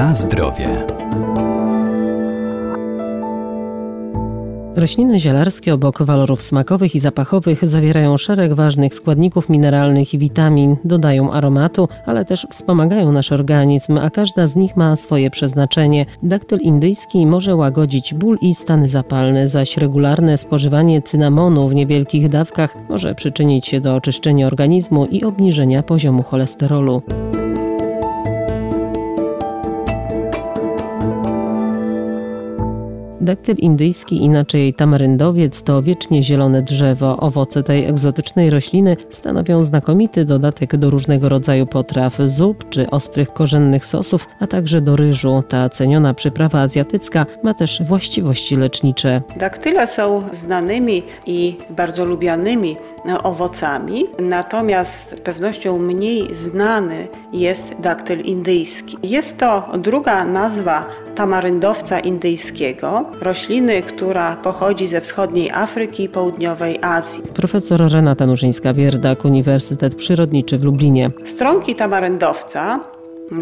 Na zdrowie. Rośliny zielarskie obok walorów smakowych i zapachowych zawierają szereg ważnych składników mineralnych i witamin, dodają aromatu, ale też wspomagają nasz organizm, a każda z nich ma swoje przeznaczenie. Daktyl indyjski może łagodzić ból i stany zapalne, zaś regularne spożywanie cynamonu w niewielkich dawkach może przyczynić się do oczyszczenia organizmu i obniżenia poziomu cholesterolu. Daktyl indyjski, inaczej tamaryndowiec, to wiecznie zielone drzewo. Owoce tej egzotycznej rośliny stanowią znakomity dodatek do różnego rodzaju potraw, zup czy ostrych korzennych sosów, a także do ryżu. Ta ceniona przyprawa azjatycka ma też właściwości lecznicze. Daktyle są znanymi i bardzo lubianymi owocami, natomiast z pewnością mniej znany jest daktyl indyjski. Jest to druga nazwa tamaryndowca indyjskiego, rośliny, która pochodzi ze wschodniej Afryki i południowej Azji. Profesor Renata Nurzyńska-Wierdak, Uniwersytet Przyrodniczy w Lublinie. Stronki tamaryndowca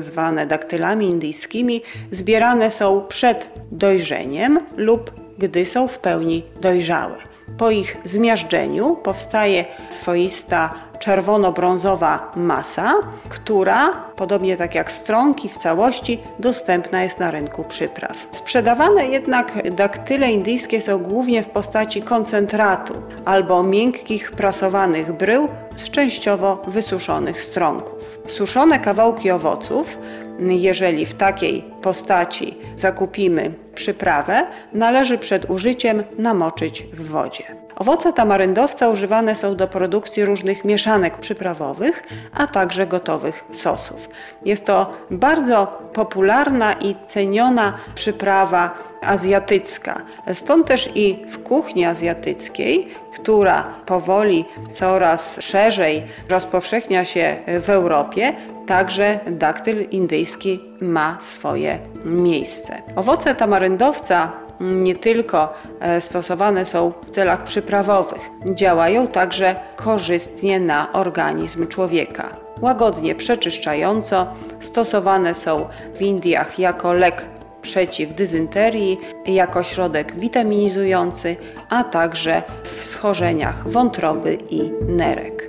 zwane daktylami indyjskimi, zbierane są przed dojrzeniem lub gdy są w pełni dojrzałe. Po ich zmiażdżeniu powstaje swoista czerwono-brązowa masa, która, podobnie tak jak stronki w całości, dostępna jest na rynku przypraw. Sprzedawane jednak daktyle indyjskie są głównie w postaci koncentratu albo miękkich prasowanych brył z częściowo wysuszonych stronków. Suszone kawałki owoców jeżeli w takiej postaci zakupimy przyprawę, należy przed użyciem namoczyć w wodzie. Owoce tamaryndowca używane są do produkcji różnych mieszanek przyprawowych, a także gotowych sosów. Jest to bardzo popularna i ceniona przyprawa azjatycka. Stąd też i w kuchni azjatyckiej, która powoli coraz szerzej rozpowszechnia się w Europie, także daktyl indyjski ma swoje miejsce. Owoce tamaryndowca nie tylko e, stosowane są w celach przyprawowych, działają także korzystnie na organizm człowieka. Łagodnie przeczyszczająco stosowane są w Indiach jako lek przeciw dyzynterii, jako środek witaminizujący, a także w schorzeniach wątroby i nerek.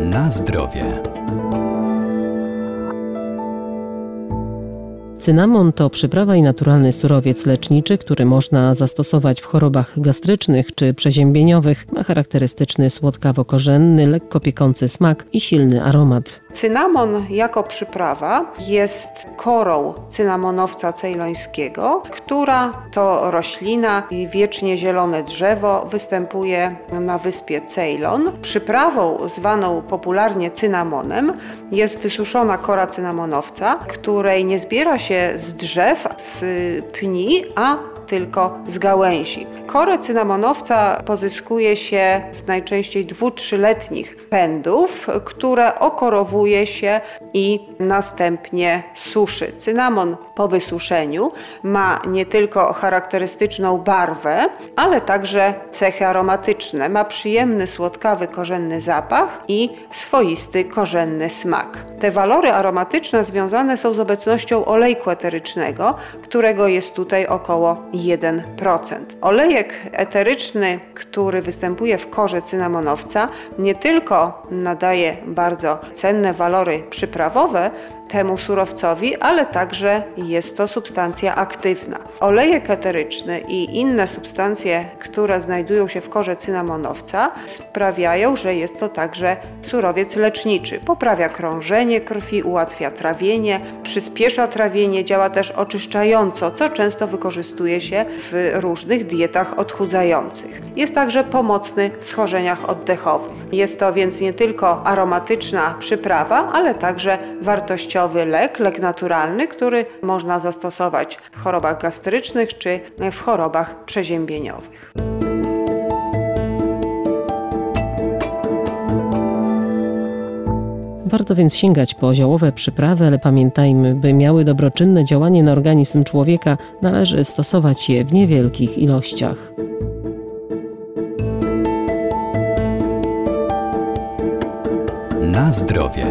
Na zdrowie. Cynamon to przyprawa i naturalny surowiec leczniczy, który można zastosować w chorobach gastrycznych czy przeziębieniowych. Ma charakterystyczny słodkawo-korzenny, lekko piekący smak i silny aromat. Cynamon jako przyprawa jest korą cynamonowca cejlońskiego, która to roślina i wiecznie zielone drzewo występuje na wyspie Ceylon. Przyprawą zwaną popularnie cynamonem jest wysuszona kora cynamonowca, której nie zbiera się z drzew, z pni, a tylko z gałęzi. Korę cynamonowca pozyskuje się z najczęściej dwu-trzyletnich pędów, które okorowuje się i następnie suszy. Cynamon po wysuszeniu ma nie tylko charakterystyczną barwę, ale także cechy aromatyczne. Ma przyjemny, słodkawy, korzenny zapach i swoisty, korzenny smak. Te walory aromatyczne związane są z obecnością olejku eterycznego, którego jest tutaj około 1%. Olejek eteryczny, który występuje w korze cynamonowca, nie tylko nadaje bardzo cenne walory przyprawowe, temu surowcowi, ale także jest to substancja aktywna. Olejek eteryczny i inne substancje, które znajdują się w korze cynamonowca, sprawiają, że jest to także surowiec leczniczy. Poprawia krążenie krwi, ułatwia trawienie, przyspiesza trawienie, działa też oczyszczająco, co często wykorzystuje się w różnych dietach odchudzających. Jest także pomocny w schorzeniach oddechowych. Jest to więc nie tylko aromatyczna przyprawa, ale także wartościowa lek, lek naturalny, który można zastosować w chorobach gastrycznych czy w chorobach przeziębieniowych. Warto więc sięgać po ziołowe przyprawy, ale pamiętajmy, by miały dobroczynne działanie na organizm człowieka, należy stosować je w niewielkich ilościach. Na zdrowie.